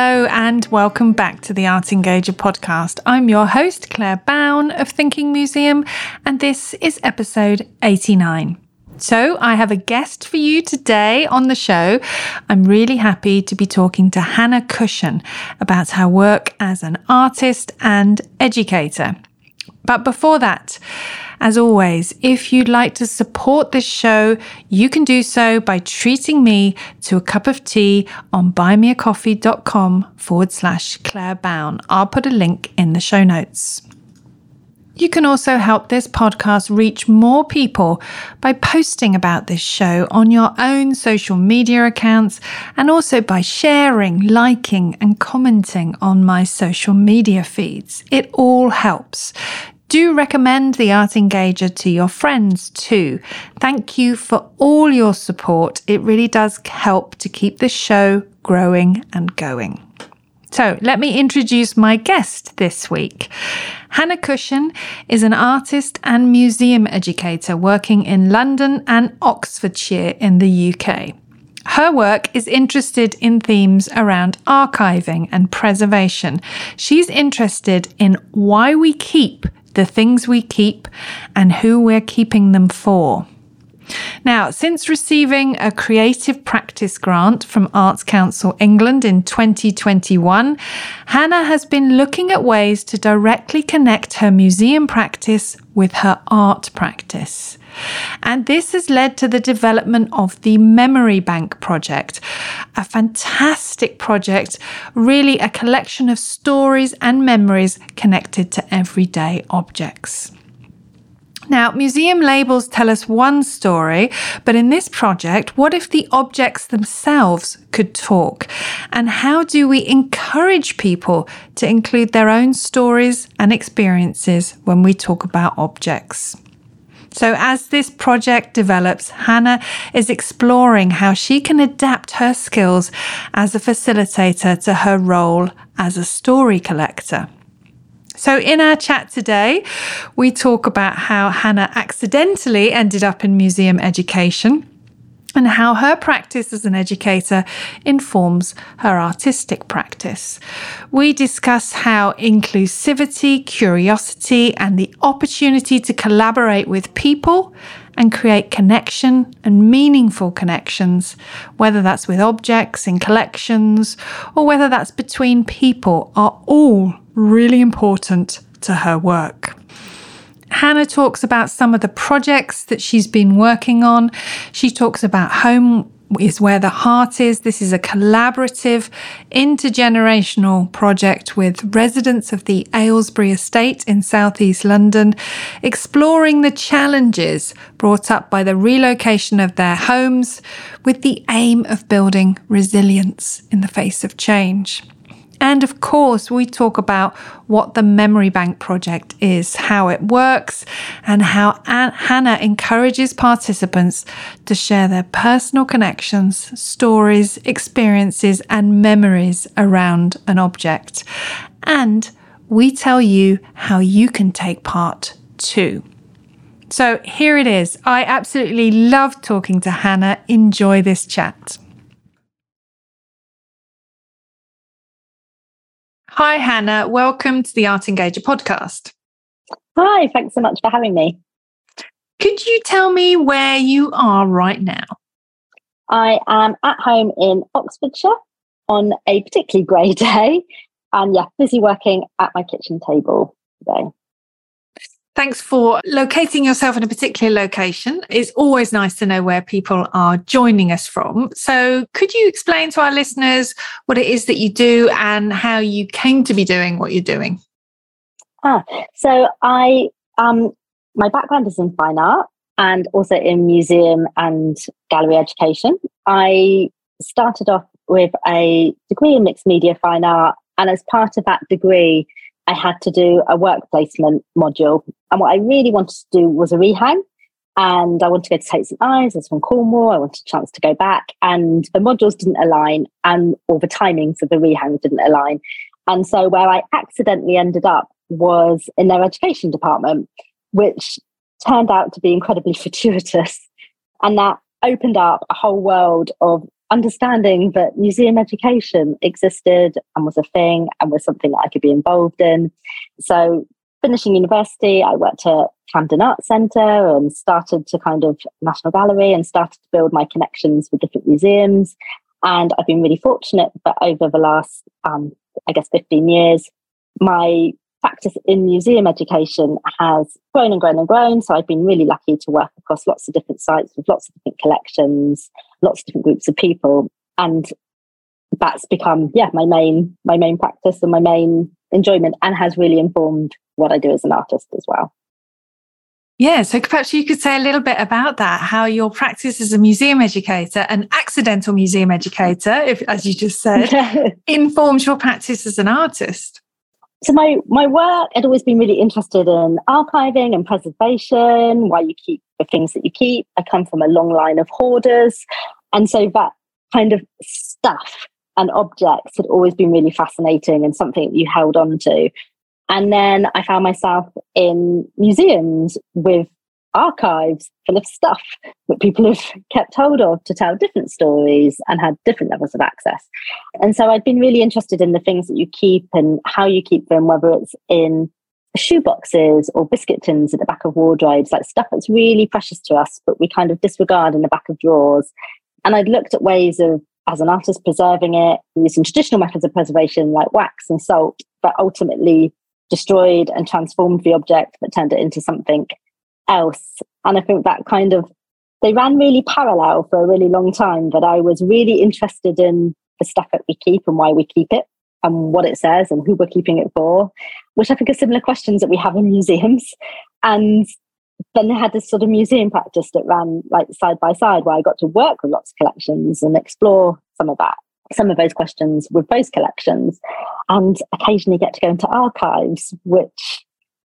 Hello, and welcome back to the Art Engager podcast. I'm your host, Claire Bown of Thinking Museum, and this is episode 89. So, I have a guest for you today on the show. I'm really happy to be talking to Hannah Cushion about her work as an artist and educator. But before that, as always, if you'd like to support this show, you can do so by treating me to a cup of tea on buymeacoffee.com forward slash Claire Bown. I'll put a link in the show notes. You can also help this podcast reach more people by posting about this show on your own social media accounts and also by sharing, liking, and commenting on my social media feeds. It all helps. Do recommend the Art Engager to your friends too. Thank you for all your support. It really does help to keep the show growing and going. So, let me introduce my guest this week. Hannah Cushion is an artist and museum educator working in London and Oxfordshire in the UK. Her work is interested in themes around archiving and preservation. She's interested in why we keep the things we keep, and who we're keeping them for. Now, since receiving a creative practice grant from Arts Council England in 2021, Hannah has been looking at ways to directly connect her museum practice with her art practice. And this has led to the development of the Memory Bank project, a fantastic project, really a collection of stories and memories connected to everyday objects. Now, museum labels tell us one story, but in this project, what if the objects themselves could talk? And how do we encourage people to include their own stories and experiences when we talk about objects? So, as this project develops, Hannah is exploring how she can adapt her skills as a facilitator to her role as a story collector. So, in our chat today, we talk about how Hannah accidentally ended up in museum education and how her practice as an educator informs her artistic practice. We discuss how inclusivity, curiosity, and the opportunity to collaborate with people and create connection and meaningful connections, whether that's with objects in collections or whether that's between people, are all really important to her work. Hannah talks about some of the projects that she's been working on. She talks about home is where the heart is. This is a collaborative, intergenerational project with residents of the Aylesbury Estate in southeast London, exploring the challenges brought up by the relocation of their homes with the aim of building resilience in the face of change. And of course, we talk about what the Memory Bank project is, how it works, and how Hannah encourages participants to share their personal connections, stories, experiences, and memories around an object. And we tell you how you can take part too. So here it is. I absolutely love talking to Hannah. Enjoy this chat. Hi, Hannah. Welcome to the Art Engager podcast. Hi, thanks so much for having me. Could you tell me where you are right now? I am at home in Oxfordshire on a particularly grey day and yeah, busy working at my kitchen table today. Thanks for locating yourself in a particular location. It's always nice to know where people are joining us from. So, could you explain to our listeners what it is that you do and how you came to be doing what you're doing? Ah, so I um my background is in fine art and also in museum and gallery education. I started off with a degree in mixed media fine art and as part of that degree I had to do a work placement module. And what I really wanted to do was a rehang. and I wanted to go to Tate St Ives. I was from Cornwall. I wanted a chance to go back, and the modules didn't align, and all the timings of the rehang didn't align. And so, where I accidentally ended up was in their education department, which turned out to be incredibly fortuitous, and that opened up a whole world of understanding that museum education existed and was a thing and was something that I could be involved in. So finishing university, I worked at Camden Arts Centre and started to kind of National Gallery and started to build my connections with different museums. And I've been really fortunate that over the last, um, I guess, 15 years, my practice in museum education has grown and grown and grown. So I've been really lucky to work across lots of different sites with lots of different collections, lots of different groups of people. And that's become, yeah, my main, my main practice and my main enjoyment and has really informed what I do as an artist as well. Yeah, so perhaps you could say a little bit about that, how your practice as a museum educator, an accidental museum educator, if as you just said, informs your practice as an artist. So my my work had always been really interested in archiving and preservation, why you keep the things that you keep. I come from a long line of hoarders. And so that kind of stuff and objects had always been really fascinating and something that you held on to. And then I found myself in museums with archives full of stuff that people have kept hold of to tell different stories and had different levels of access. And so I'd been really interested in the things that you keep and how you keep them, whether it's in shoe boxes or biscuit tins at the back of wardrobes, like stuff that's really precious to us, but we kind of disregard in the back of drawers. And I'd looked at ways of, as an artist, preserving it using traditional methods of preservation like wax and salt, but ultimately destroyed and transformed the object but turned it into something else. And I think that kind of they ran really parallel for a really long time. That I was really interested in the stuff that we keep and why we keep it and what it says and who we're keeping it for, which I think are similar questions that we have in museums. And then they had this sort of museum practice that ran like side by side where I got to work with lots of collections and explore some of that some of those questions with those collections and occasionally get to go into archives, which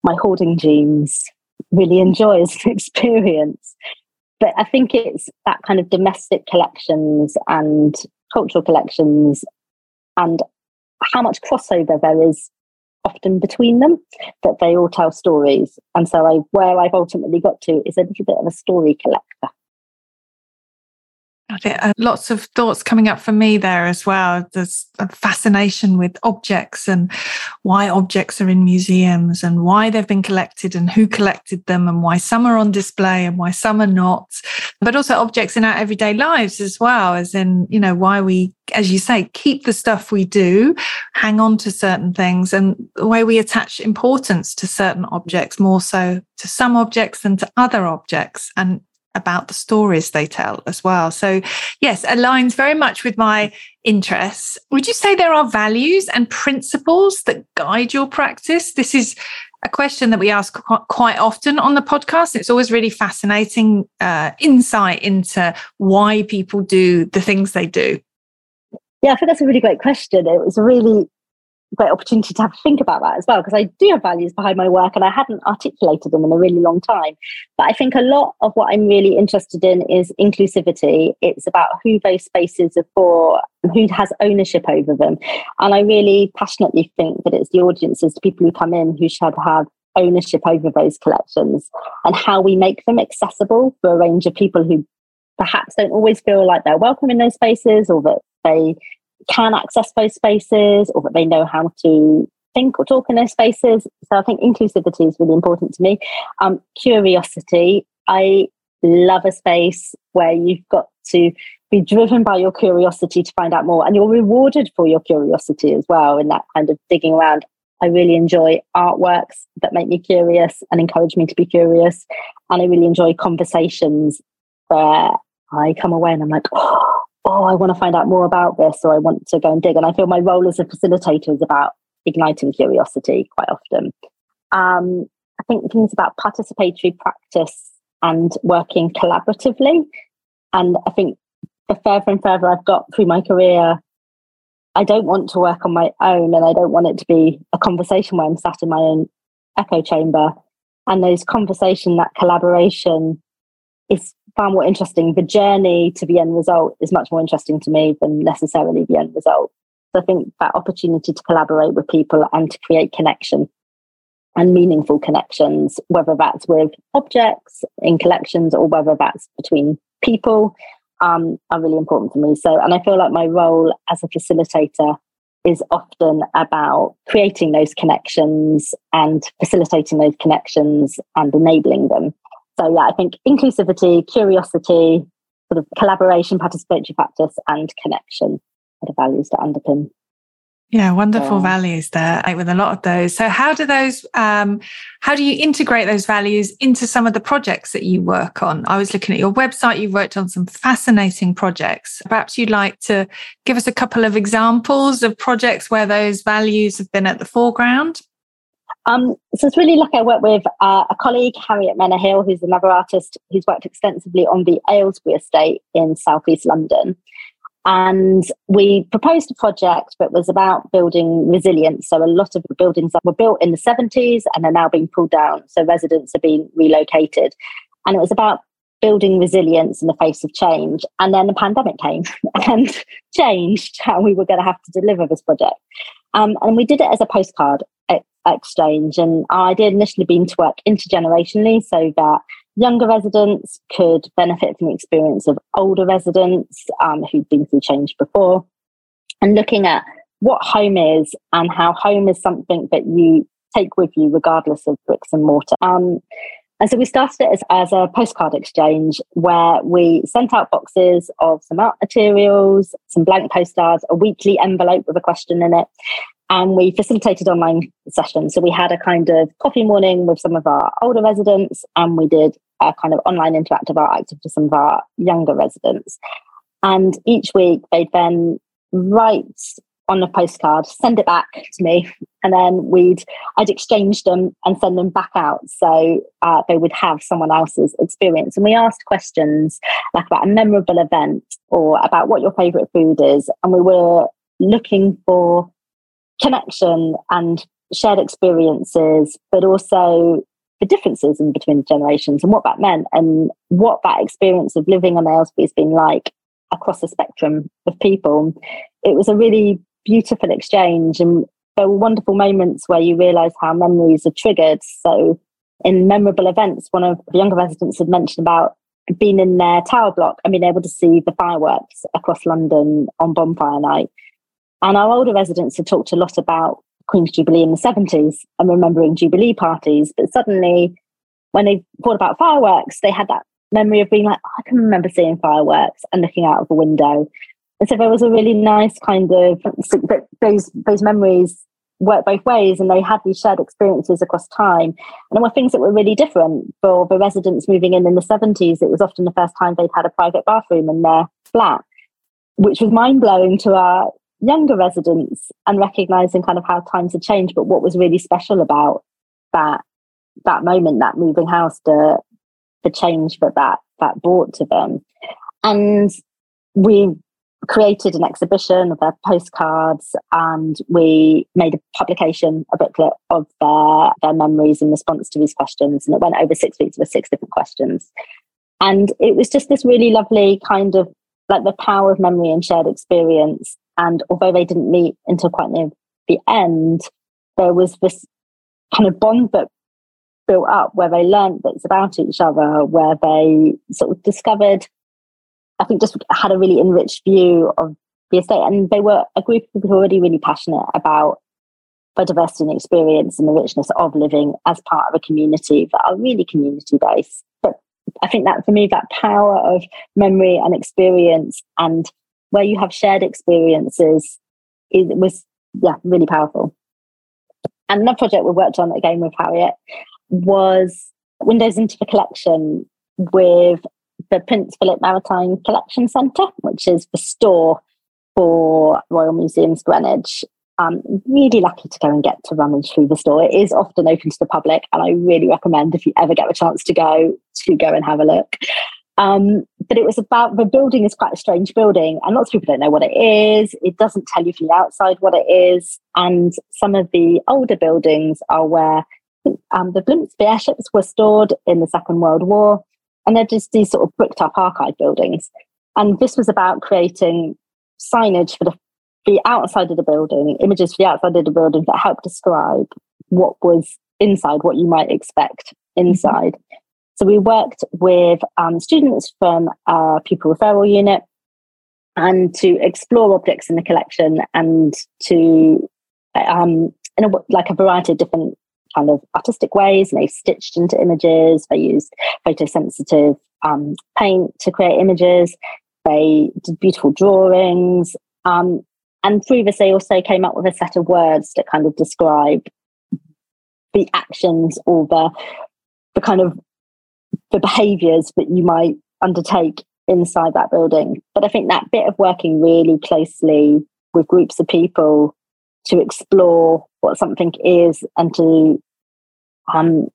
my hoarding genes really enjoy as an experience. But I think it's that kind of domestic collections and cultural collections and how much crossover there is often between them that they all tell stories. And so I where I've ultimately got to is a little bit of a story collector. Uh, lots of thoughts coming up for me there as well. There's a fascination with objects and why objects are in museums and why they've been collected and who collected them and why some are on display and why some are not. But also objects in our everyday lives as well, as in, you know, why we, as you say, keep the stuff we do, hang on to certain things and the way we attach importance to certain objects, more so to some objects than to other objects. And about the stories they tell as well. So, yes, aligns very much with my interests. Would you say there are values and principles that guide your practice? This is a question that we ask quite often on the podcast. It's always really fascinating uh, insight into why people do the things they do. Yeah, I think that's a really great question. It was really great opportunity to have to think about that as well because I do have values behind my work and I hadn't articulated them in a really long time. But I think a lot of what I'm really interested in is inclusivity. It's about who those spaces are for, who has ownership over them. And I really passionately think that it's the audiences, the people who come in who should have ownership over those collections and how we make them accessible for a range of people who perhaps don't always feel like they're welcome in those spaces or that they can access those spaces or that they know how to think or talk in those spaces. So I think inclusivity is really important to me. Um, curiosity. I love a space where you've got to be driven by your curiosity to find out more and you're rewarded for your curiosity as well in that kind of digging around. I really enjoy artworks that make me curious and encourage me to be curious. And I really enjoy conversations where I come away and I'm like, oh, oh, I want to find out more about this or I want to go and dig. And I feel my role as a facilitator is about igniting curiosity quite often. Um, I think things about participatory practice and working collaboratively. And I think the further and further I've got through my career, I don't want to work on my own and I don't want it to be a conversation where I'm sat in my own echo chamber. And those conversation, that collaboration is far more interesting. The journey to the end result is much more interesting to me than necessarily the end result. So I think that opportunity to collaborate with people and to create connection and meaningful connections, whether that's with objects in collections or whether that's between people, um, are really important to me. So, and I feel like my role as a facilitator is often about creating those connections and facilitating those connections and enabling them. So, yeah, I think inclusivity, curiosity, sort of collaboration, participatory practice, and connection are the values that underpin yeah, wonderful values there with a lot of those. So how do those um, how do you integrate those values into some of the projects that you work on? I was looking at your website, you've worked on some fascinating projects. Perhaps you'd like to give us a couple of examples of projects where those values have been at the foreground. Um, so it's really lucky I work with uh, a colleague, Harriet Menor-Hill, who's another artist who's worked extensively on the Aylesbury estate in southeast London. And we proposed a project that was about building resilience. So a lot of the buildings that were built in the 70s and are now being pulled down. So residents are being relocated. And it was about building resilience in the face of change. And then the pandemic came and changed how we were going to have to deliver this project. Um, and we did it as a postcard exchange. And our idea initially been to work intergenerationally so that younger residents could benefit from the experience of older residents um, who'd been through change before, and looking at what home is and how home is something that you take with you regardless of bricks and mortar. Um, and so we started it as, as a postcard exchange where we sent out boxes of some art materials, some blank postcards, a weekly envelope with a question in it, and we facilitated online sessions. So we had a kind of coffee morning with some of our older residents, and we did a kind of online interactive art activity for some of our younger residents. And each week they'd then write on a postcard, send it back to me, and then we'd I'd exchange them and send them back out so uh, they would have someone else's experience. And we asked questions like about a memorable event or about what your favourite food is, and we were looking for connection and shared experiences, but also the differences in between generations and what that meant and what that experience of living on Aylesbury has been like across the spectrum of people. It was a really beautiful exchange and there were wonderful moments where you realize how memories are triggered. So in memorable events, one of the younger residents had mentioned about being in their tower block and being able to see the fireworks across London on bonfire night. And our older residents had talked a lot about Queen's Jubilee in the 70s and remembering Jubilee parties. But suddenly, when they thought about fireworks, they had that memory of being like, oh, I can remember seeing fireworks and looking out of the window. And so there was a really nice kind of those those memories work both ways and they had these shared experiences across time. And there were things that were really different for the residents moving in in the 70s. It was often the first time they'd had a private bathroom in their flat, which was mind blowing to our younger residents and recognizing kind of how times had changed, but what was really special about that that moment, that moving house, the the change that that that brought to them. And we created an exhibition of their postcards and we made a publication, a booklet of their, their memories in response to these questions. And it went over six weeks with six different questions. And it was just this really lovely kind of like the power of memory and shared experience and although they didn't meet until quite near the end, there was this kind of bond that built up where they learned bits about each other, where they sort of discovered, I think, just had a really enriched view of the estate. And they were a group of people who were already really passionate about biodiversity and experience and the richness of living as part of a community that are really community based. But I think that for me, that power of memory and experience and where you have shared experiences it was yeah really powerful and another project we worked on again with harriet was windows into the collection with the prince philip maritime collection centre which is the store for royal museums greenwich um, really lucky to go and get to rummage through the store. It is often open to the public, and I really recommend if you ever get a chance to go to go and have a look. Um, but it was about the building is quite a strange building, and lots of people don't know what it is. It doesn't tell you from the outside what it is. And some of the older buildings are where um, the Blimps, the airships, were stored in the Second World War. and they're just these sort of bricked up archive buildings. And this was about creating signage for the, the outside of the building, images for the outside of the building that help describe what was inside, what you might expect inside. Mm-hmm. So we worked with um, students from our pupil referral unit and to explore objects in the collection and to um, in a, like a variety of different kind of artistic ways and they stitched into images. They used photosensitive um, paint to create images. They did beautiful drawings um, and through this they also came up with a set of words that kind of describe the actions or the the kind of the behaviors that you might undertake inside that building but i think that bit of working really closely with groups of people to explore what something is and to um,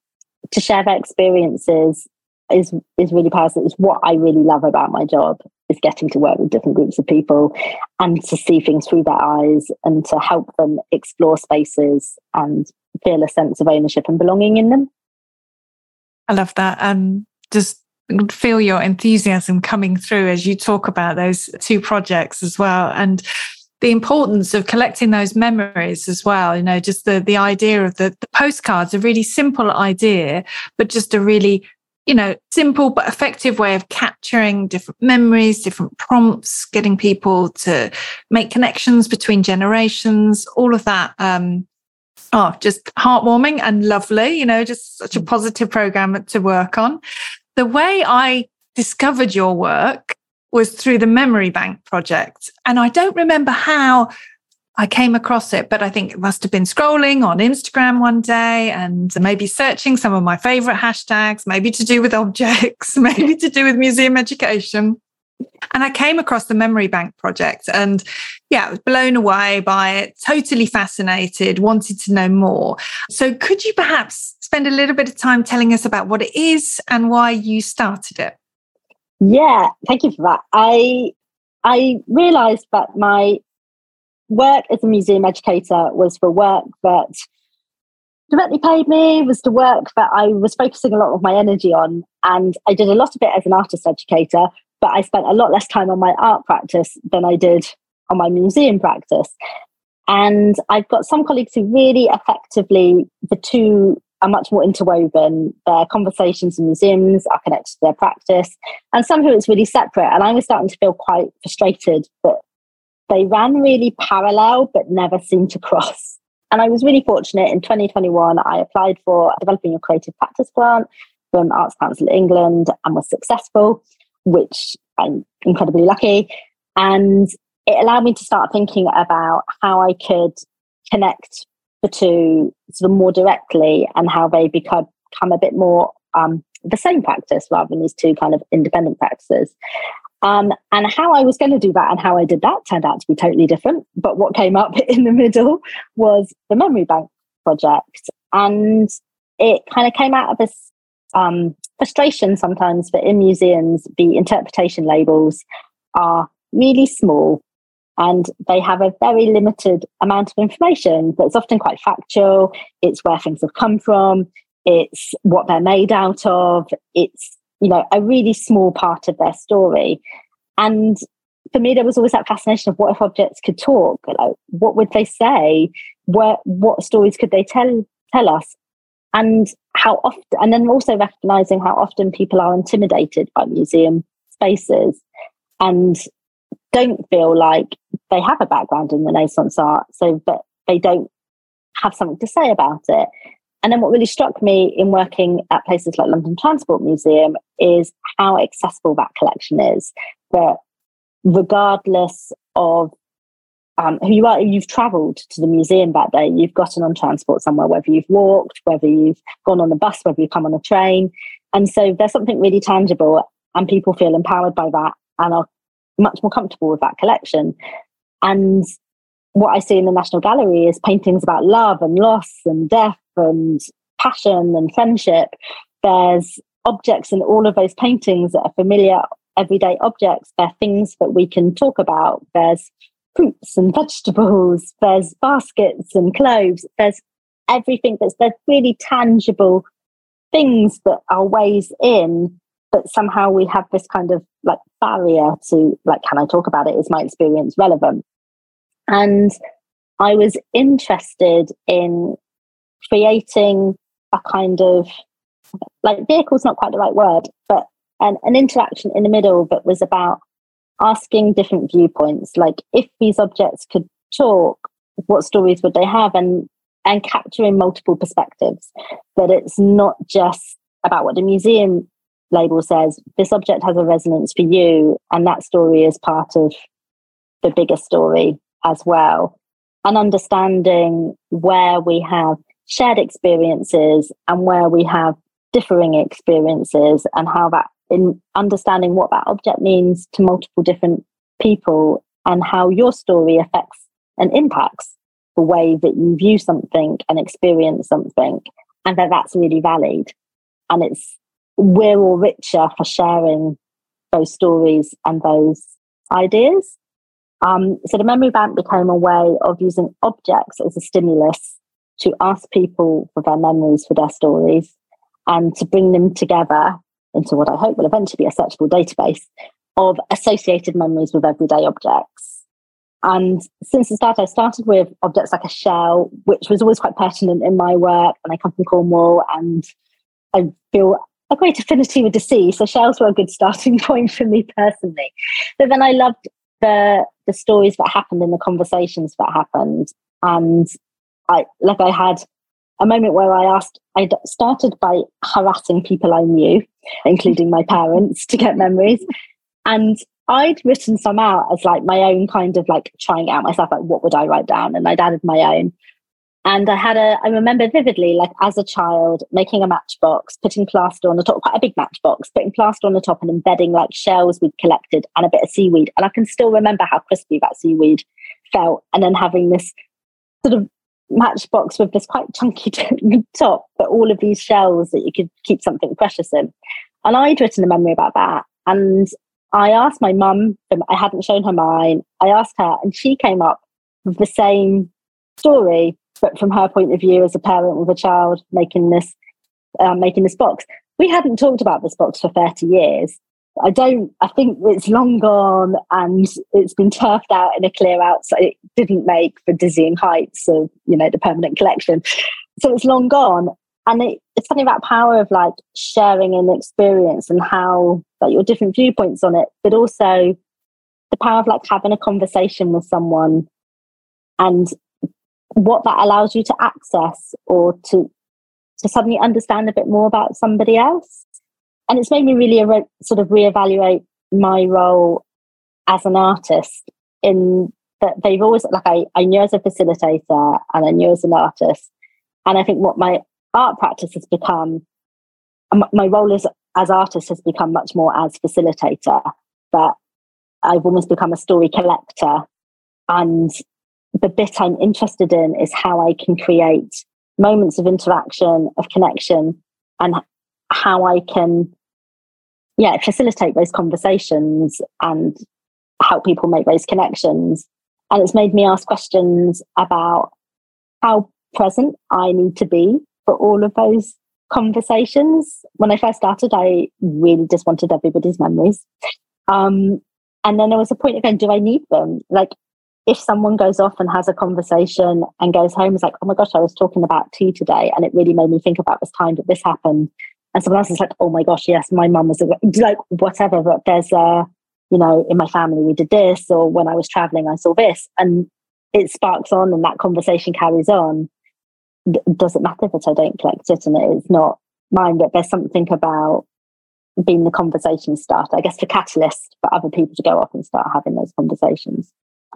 to share their experiences is is really powerful. It's what I really love about my job is getting to work with different groups of people and to see things through their eyes and to help them explore spaces and feel a sense of ownership and belonging in them. I love that. And just feel your enthusiasm coming through as you talk about those two projects as well. And the importance of collecting those memories as well. You know, just the the idea of the, the postcards, a really simple idea, but just a really you know, simple but effective way of capturing different memories, different prompts, getting people to make connections between generations, all of that. Um, oh, just heartwarming and lovely, you know, just such a mm. positive program to work on. The way I discovered your work was through the Memory Bank project. And I don't remember how I came across it, but I think it must have been scrolling on Instagram one day and maybe searching some of my favorite hashtags, maybe to do with objects, maybe to do with museum education. And I came across the Memory Bank project and yeah, I was blown away by it, totally fascinated, wanted to know more. So could you perhaps spend a little bit of time telling us about what it is and why you started it? Yeah, thank you for that. I I realised that my work as a museum educator was for work that directly paid me, was the work that I was focusing a lot of my energy on. And I did a lot of it as an artist educator, but I spent a lot less time on my art practice than I did on my museum practice. And I've got some colleagues who really effectively, the two are much more interwoven. Their conversations in museums are connected to their practice, and some who it's really separate. And I was starting to feel quite frustrated that they ran really parallel but never seemed to cross. And I was really fortunate in 2021, I applied for developing a creative practice grant from Arts Council England and was successful, which I'm incredibly lucky. And it allowed me to start thinking about how I could connect the two sort of more directly and how they become, become a bit more um, the same practice rather than these two kind of independent practices. Um, and how I was going to do that and how I did that turned out to be totally different. But what came up in the middle was the Memory Bank project. And it kind of came out of this um, frustration sometimes that in museums, the interpretation labels are really small and they have a very limited amount of information that's often quite factual. It's where things have come from, it's what they're made out of, it's you know a really small part of their story. And for me, there was always that fascination of what if objects could talk? Like, what would they say? What what stories could they tell tell us? And how often, and then also recognizing how often people are intimidated by museum spaces and don't feel like they have a background in Renaissance art, so that they don't have something to say about it. And then what really struck me in working at places like London Transport Museum is how accessible that collection is. That regardless of um, who you are, you've travelled to the museum that day, you've gotten on transport somewhere, whether you've walked, whether you've gone on the bus, whether you've come on a train. And so there's something really tangible, and people feel empowered by that and are much more comfortable with that collection. And what I see in the National Gallery is paintings about love and loss and death and passion and friendship. There's objects in all of those paintings that are familiar, everyday objects. They're things that we can talk about. There's fruits and vegetables. There's baskets and clothes. There's everything that's there's really tangible things that are ways in but somehow we have this kind of like barrier to like, can I talk about it? Is my experience relevant? And I was interested in creating a kind of like vehicle's not quite the right word, but an, an interaction in the middle that was about asking different viewpoints. Like if these objects could talk, what stories would they have? And and capturing multiple perspectives. That it's not just about what the museum label says. This object has a resonance for you, and that story is part of the bigger story as well. And understanding where we have shared experiences and where we have differing experiences and how that in understanding what that object means to multiple different people and how your story affects and impacts the way that you view something and experience something and that that's really valid. And it's we're all richer for sharing those stories and those ideas. Um, so the memory bank became a way of using objects as a stimulus to ask people for their memories for their stories and to bring them together into what I hope will eventually be a searchable database of associated memories with everyday objects. And since the start, I started with objects like a shell, which was always quite pertinent in my work. And I come from Cornwall and I feel a great affinity with the sea. So shells were a good starting point for me personally. But then I loved the the stories that happened in the conversations that happened. And I like I had a moment where I asked, I started by harassing people I knew, including my parents, to get memories. And I'd written some out as like my own kind of like trying out myself, like what would I write down? And I'd added my own. And I had a, I remember vividly, like as a child, making a matchbox, putting plaster on the top, quite a big matchbox, putting plaster on the top and embedding like shells we'd collected and a bit of seaweed. And I can still remember how crispy that seaweed felt. And then having this sort of matchbox with this quite chunky top, but all of these shells that you could keep something precious in. And I'd written a memory about that. And I asked my mum, I hadn't shown her mine. I asked her, and she came up with the same story but from her point of view as a parent with a child making this um, making this box we hadn't talked about this box for 30 years i don't i think it's long gone and it's been turfed out in a clear out so it didn't make the dizzying heights of you know the permanent collection so it's long gone and it, it's something about power of like sharing an experience and how like your different viewpoints on it but also the power of like having a conversation with someone and what that allows you to access or to to suddenly understand a bit more about somebody else. And it's made me really re- sort of reevaluate my role as an artist in that they've always like I, I knew as a facilitator and I knew as an artist. And I think what my art practice has become, my role as as artist has become much more as facilitator, but I've almost become a story collector and the bit I'm interested in is how I can create moments of interaction, of connection, and how I can, yeah, facilitate those conversations and help people make those connections. And it's made me ask questions about how present I need to be for all of those conversations. When I first started, I really just wanted everybody's memories. Um, and then there was a point going, do I need them? Like, if someone goes off and has a conversation and goes home, is like, oh my gosh, I was talking about tea today, and it really made me think about this time that this happened. And someone else is like, oh my gosh, yes, my mum was like, whatever. But there's a, you know, in my family we did this, or when I was traveling, I saw this, and it sparks on, and that conversation carries on. doesn't matter that I don't collect it and it's not mine? But there's something about being the conversation starter, I guess, the catalyst for other people to go off and start having those conversations.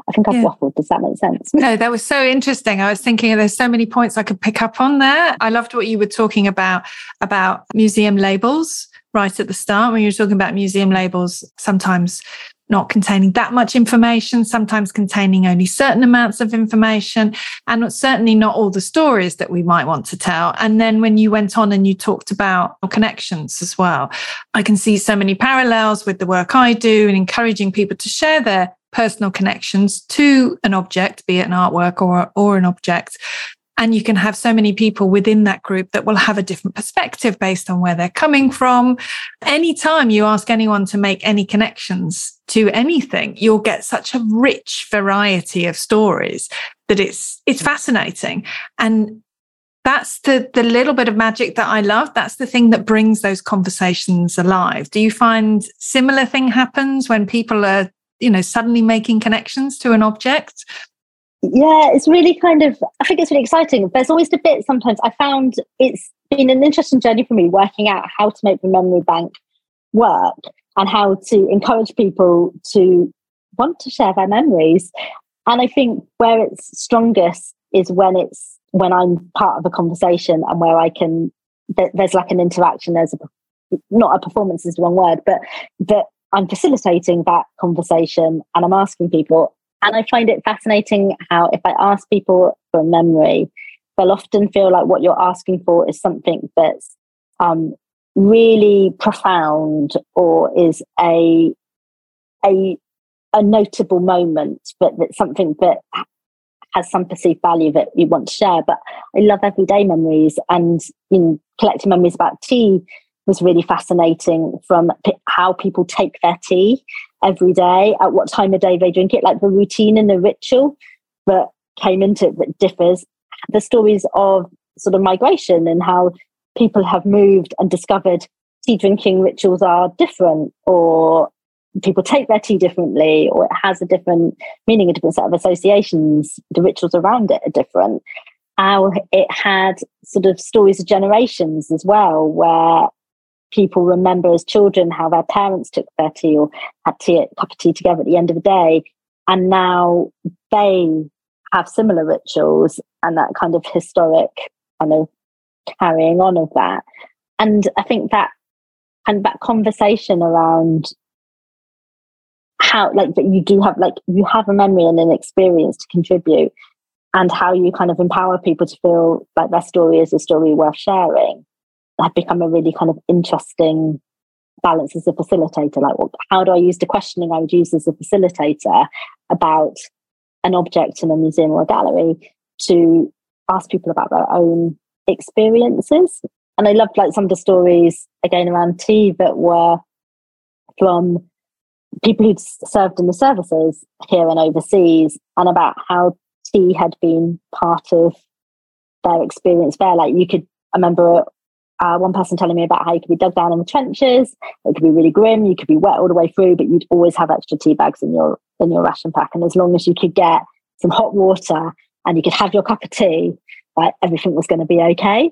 I think I've yeah. waffled. Does that make sense? No, that was so interesting. I was thinking there's so many points I could pick up on there. I loved what you were talking about about museum labels right at the start when you were talking about museum labels sometimes not containing that much information, sometimes containing only certain amounts of information, and certainly not all the stories that we might want to tell. And then when you went on and you talked about connections as well, I can see so many parallels with the work I do and encouraging people to share their personal connections to an object, be it an artwork or, or an object, And you can have so many people within that group that will have a different perspective based on where they're coming from. Anytime you ask anyone to make any connections to anything, you'll get such a rich variety of stories that it's, it's fascinating. And that's the the little bit of magic that I love. That's the thing that brings those conversations alive. Do you find similar thing happens when people are, you know, suddenly making connections to an object? Yeah, it's really kind of I think it's really exciting. There's always a bit sometimes I found it's been an interesting journey for me working out how to make the memory bank work and how to encourage people to want to share their memories. And I think where it's strongest is when it's when I'm part of a conversation and where I can, there's like an interaction, there's a, not a performance is the wrong word, but that I'm facilitating that conversation and I'm asking people. And I find it fascinating how if I ask people for a memory, they'll often feel like what you're asking for is something that's um, really profound or is a a a notable moment, but that's something that has some perceived value that you want to share. But I love everyday memories and you know, collecting memories about tea was really fascinating from p- how people take their tea every day, at what time of day they drink it, like the routine and the ritual that came into it that differs. The stories of sort of migration and how people have moved and discovered tea drinking rituals are different or people take their tea differently or it has a different meaning, a different set of associations. The rituals around it are different. How it had sort of stories of generations as well, where people remember as children how their parents took their tea or had tea, a cup of tea together at the end of the day. And now they have similar rituals and that kind of historic kind of carrying on of that. And I think that and that conversation around how like that you do have like you have a memory and an experience to contribute and how you kind of empower people to feel like their story is a story worth sharing have become a really kind of interesting balance as a facilitator like well, how do i use the questioning i would use as a facilitator about an object in a museum or a gallery to ask people about their own experiences and i loved like some of the stories again around tea that were from people who'd served in the services here and overseas and about how tea had been part of their experience there. Like you could, I remember uh, one person telling me about how you could be dug down in the trenches. It could be really grim. You could be wet all the way through, but you'd always have extra tea bags in your in your ration pack. And as long as you could get some hot water and you could have your cup of tea, like everything was going to be okay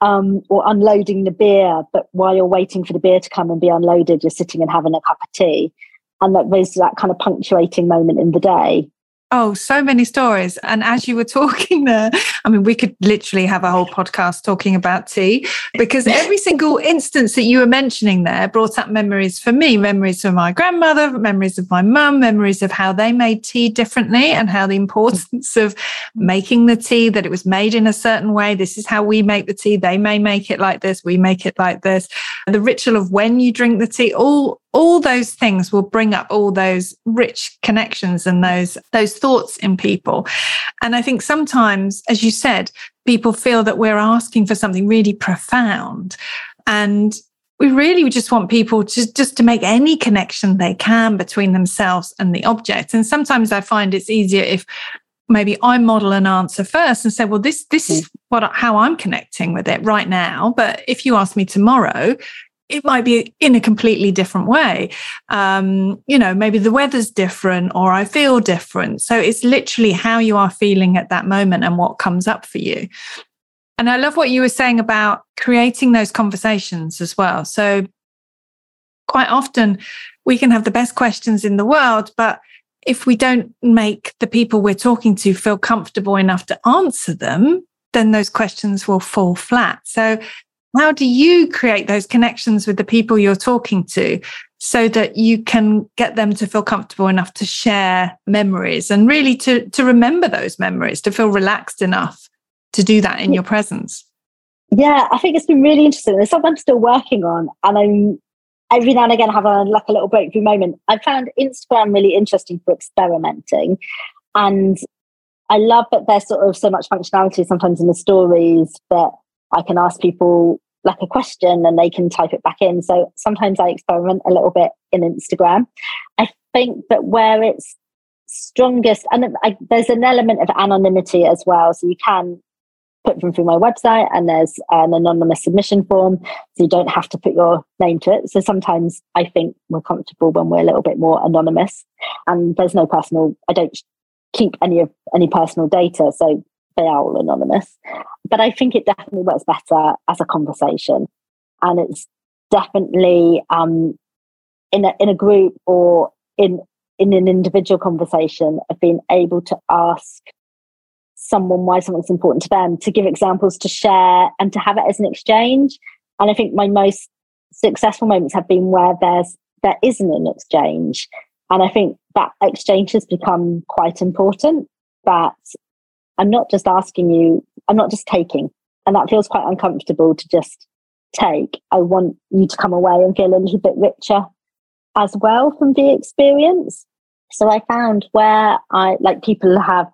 um, or unloading the beer, but while you're waiting for the beer to come and be unloaded, you're sitting and having a cup of tea. And that there's that kind of punctuating moment in the day Oh, so many stories. And as you were talking there, I mean, we could literally have a whole podcast talking about tea because every single instance that you were mentioning there brought up memories for me memories of my grandmother, memories of my mum, memories of how they made tea differently and how the importance of making the tea, that it was made in a certain way. This is how we make the tea. They may make it like this. We make it like this. The ritual of when you drink the tea, all all those things will bring up all those rich connections and those those thoughts in people. And i think sometimes as you said people feel that we're asking for something really profound. And we really just want people to just to make any connection they can between themselves and the object. And sometimes i find it's easier if maybe I model an answer first and say, well, this this is mm. what how I'm connecting with it right now. But if you ask me tomorrow, it might be in a completely different way. Um, you know, maybe the weather's different or I feel different. So it's literally how you are feeling at that moment and what comes up for you. And I love what you were saying about creating those conversations as well. So quite often we can have the best questions in the world, but if we don't make the people we're talking to feel comfortable enough to answer them, then those questions will fall flat. So how do you create those connections with the people you're talking to so that you can get them to feel comfortable enough to share memories and really to, to remember those memories, to feel relaxed enough to do that in your presence? Yeah, I think it's been really interesting. It's something I'm still working on. And I'm every now and again have a like a little breakthrough moment. I found Instagram really interesting for experimenting. And I love that there's sort of so much functionality sometimes in the stories that I can ask people like a question and they can type it back in. So sometimes I experiment a little bit in Instagram. I think that where it's strongest, and I, there's an element of anonymity as well. So you can put them through my website and there's an anonymous submission form. So you don't have to put your name to it. So sometimes I think we're comfortable when we're a little bit more anonymous and there's no personal, I don't keep any of any personal data. So they are all anonymous. But I think it definitely works better as a conversation. And it's definitely um, in a in a group or in in an individual conversation of being able to ask someone why something's important to them, to give examples, to share, and to have it as an exchange. And I think my most successful moments have been where there's there isn't an exchange. And I think that exchange has become quite important. That I'm not just asking you, I'm not just taking. And that feels quite uncomfortable to just take. I want you to come away and feel a little bit richer as well from the experience. So I found where I like people have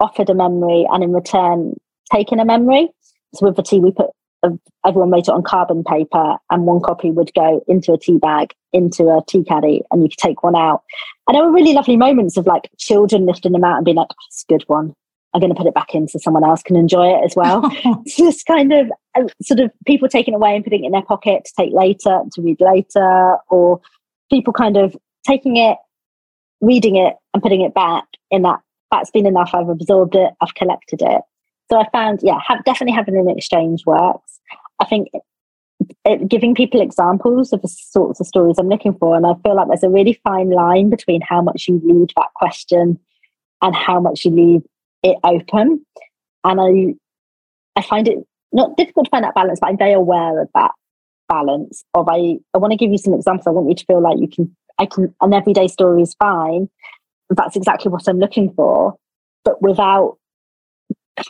offered a memory and in return taken a memory. So with the tea, we put uh, everyone wrote it on carbon paper and one copy would go into a tea bag into a tea caddy and you could take one out and there were really lovely moments of like children lifting them out and being like oh, it's a good one i'm going to put it back in so someone else can enjoy it as well it's just kind of uh, sort of people taking it away and putting it in their pocket to take later to read later or people kind of taking it reading it and putting it back in that that's been enough i've absorbed it i've collected it so I found, yeah, have, definitely having an exchange works. I think it, it, giving people examples of the sorts of stories I'm looking for, and I feel like there's a really fine line between how much you leave that question and how much you leave it open. And I, I find it not difficult to find that balance, but I'm very aware of that balance. Of I, I want to give you some examples. I want you to feel like you can, I can, an everyday story is fine. That's exactly what I'm looking for, but without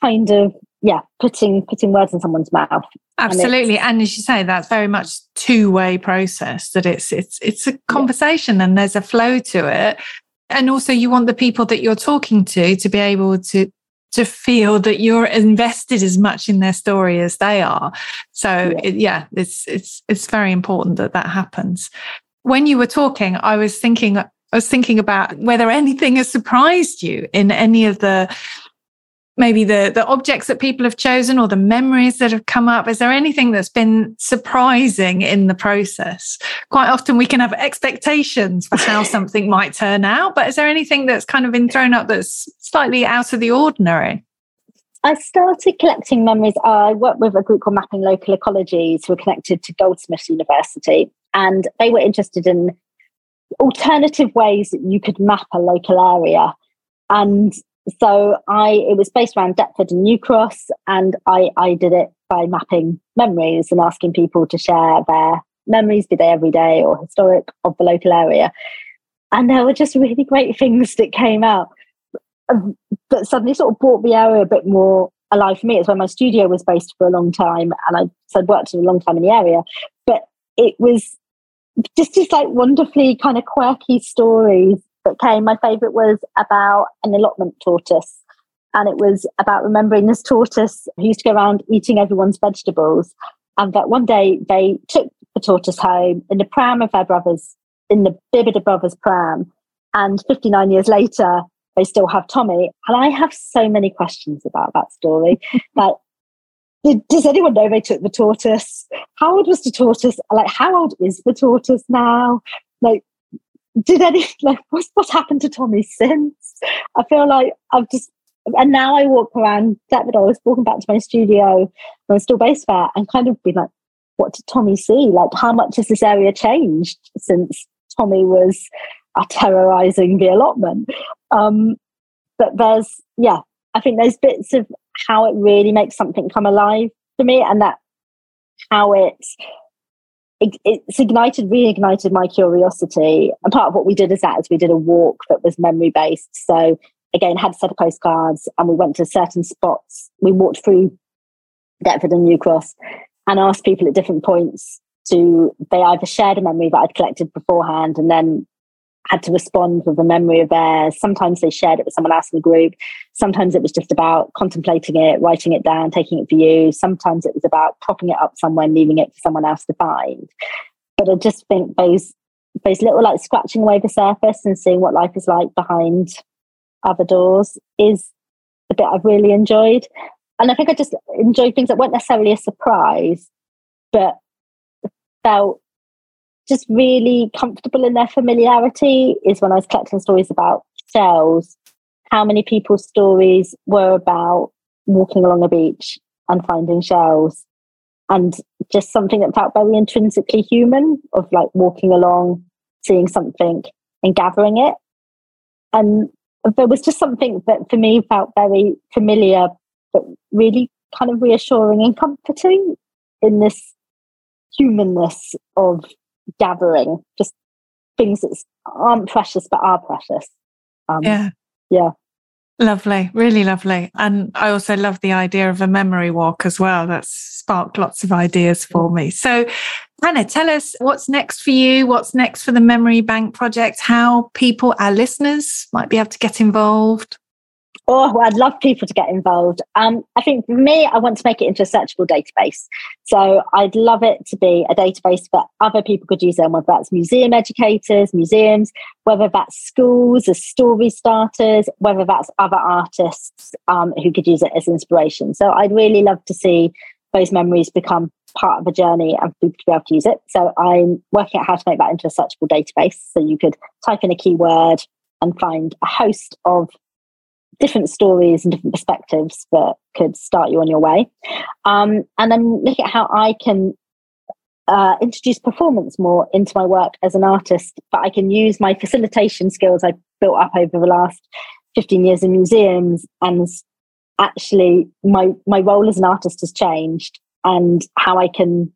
kind of yeah putting putting words in someone's mouth absolutely and, and, as you say that's very much two-way process that it's it's it's a conversation yeah. and there's a flow to it and also you want the people that you're talking to to be able to to feel that you're invested as much in their story as they are. So yeah, it, yeah it's it's it's very important that that happens. When you were talking i was thinking I was thinking about whether anything has surprised you in any of the maybe the the objects that people have chosen or the memories that have come up is there anything that's been surprising in the process quite often we can have expectations for how something might turn out but is there anything that's kind of been thrown up that's slightly out of the ordinary I started collecting memories. I worked with a group called Mapping Local Ecologies who are connected to Goldsmiths University, and they were interested in alternative ways that you could map a local area. And so I it was based around Deptford and New Cross, and I I did it by mapping memories and asking people to share their memories, be they everyday or historic, of the local area. And there were just really great things that came out um, that suddenly sort of brought the area a bit more alive for me. It's where my studio was based for a long time, and I so I'd worked a long time in the area. But it was just just like wonderfully kind of quirky stories that came. My favourite was about an allotment tortoise. And it was about remembering this tortoise who used to go around eating everyone's vegetables. And that one day they took the tortoise home in the pram of their brothers, in the bib of brothers' pram. And 59 years later, they still have Tommy. And I have so many questions about that story. like, did, does anyone know they took the tortoise? How old was the tortoise? Like, how old is the tortoise now? Like, did any like what's what's happened to Tommy since? I feel like I've just and now I walk around Deptford. I was walking back to my studio I was still based there and kind of be like, what did Tommy see? Like how much has this area changed since Tommy was uh, terrorizing the allotment? Um, but there's yeah, I think there's bits of how it really makes something come alive for me and that how it it, it's ignited, reignited my curiosity. And part of what we did is that is we did a walk that was memory based. So again, had a set of postcards and we went to certain spots. We walked through Deptford and New Cross and asked people at different points to they either shared a memory that I'd collected beforehand and then had to respond with a memory of theirs. Sometimes they shared it with someone else in the group. Sometimes it was just about contemplating it, writing it down, taking it for you. Sometimes it was about propping it up somewhere and leaving it for someone else to find. But I just think those those little like scratching away the surface and seeing what life is like behind other doors is a bit I've really enjoyed. And I think I just enjoyed things that weren't necessarily a surprise, but felt just really comfortable in their familiarity is when I was collecting stories about shells. How many people's stories were about walking along a beach and finding shells and just something that felt very intrinsically human of like walking along, seeing something and gathering it. And there was just something that for me felt very familiar, but really kind of reassuring and comforting in this humanness of gathering, just things that aren't precious but are precious. Um, yeah. Yeah. Lovely, really lovely. And I also love the idea of a memory walk as well. That's sparked lots of ideas for me. So, Hannah, tell us what's next for you, what's next for the Memory Bank project, how people, our listeners, might be able to get involved. Oh, I'd love people to get involved. Um, I think for me, I want to make it into a searchable database. So I'd love it to be a database that other people could use, and whether that's museum educators, museums, whether that's schools as story starters, whether that's other artists um, who could use it as inspiration. So I'd really love to see those memories become part of a journey and people to be able to use it. So I'm working out how to make that into a searchable database. So you could type in a keyword and find a host of different stories and different perspectives that could start you on your way. Um, and then look at how I can uh, introduce performance more into my work as an artist, but I can use my facilitation skills I built up over the last 15 years in museums and actually my my role as an artist has changed and how I can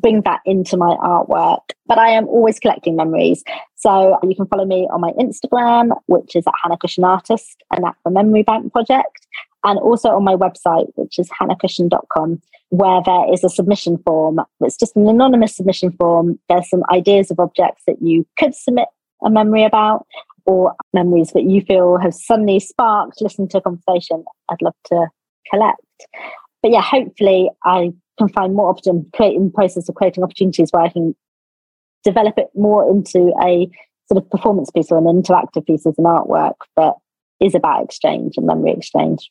bring that into my artwork. But I am always collecting memories. So you can follow me on my Instagram, which is at Hannah Cushion Artist and at the Memory Bank Project. And also on my website, which is hannahcushion.com, where there is a submission form. It's just an anonymous submission form. There's some ideas of objects that you could submit a memory about or memories that you feel have suddenly sparked, listening to a conversation. I'd love to collect. But yeah, hopefully I can find more opportunities, creating process of creating opportunities where I can develop it more into a sort of performance piece or an interactive piece as an artwork that is about exchange and memory exchange.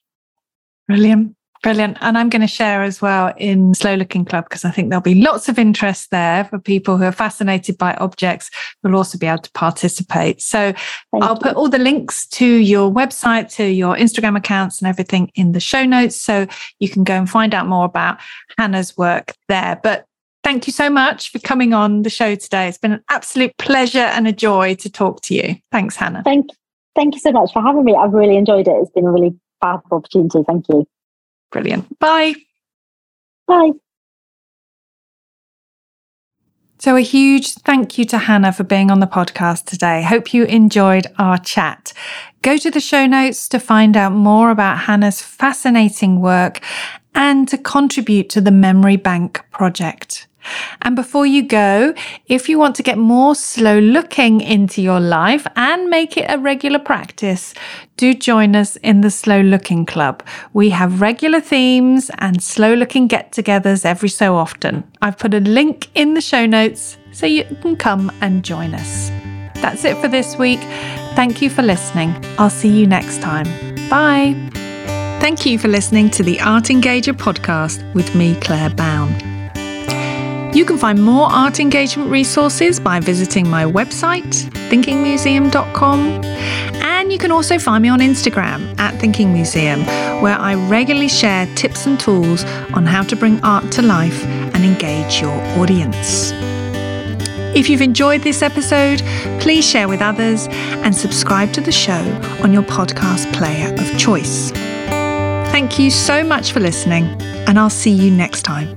Brilliant. Brilliant. And I'm going to share as well in Slow Looking Club because I think there'll be lots of interest there for people who are fascinated by objects who will also be able to participate. So Thank I'll you. put all the links to your website, to your Instagram accounts and everything in the show notes. So you can go and find out more about Hannah's work there. But thank you so much for coming on the show today. It's been an absolute pleasure and a joy to talk to you. Thanks, Hannah. Thank, thank you so much for having me. I've really enjoyed it. It's been a really powerful opportunity. Thank you. Brilliant. Bye. Bye. So, a huge thank you to Hannah for being on the podcast today. Hope you enjoyed our chat. Go to the show notes to find out more about Hannah's fascinating work and to contribute to the Memory Bank project. And before you go, if you want to get more slow looking into your life and make it a regular practice, do join us in the Slow Looking Club. We have regular themes and slow looking get togethers every so often. I've put a link in the show notes so you can come and join us. That's it for this week. Thank you for listening. I'll see you next time. Bye. Thank you for listening to the Art Engager podcast with me, Claire Bown. You can find more art engagement resources by visiting my website, thinkingmuseum.com. And you can also find me on Instagram at Thinking Museum, where I regularly share tips and tools on how to bring art to life and engage your audience. If you've enjoyed this episode, please share with others and subscribe to the show on your podcast player of choice. Thank you so much for listening, and I'll see you next time.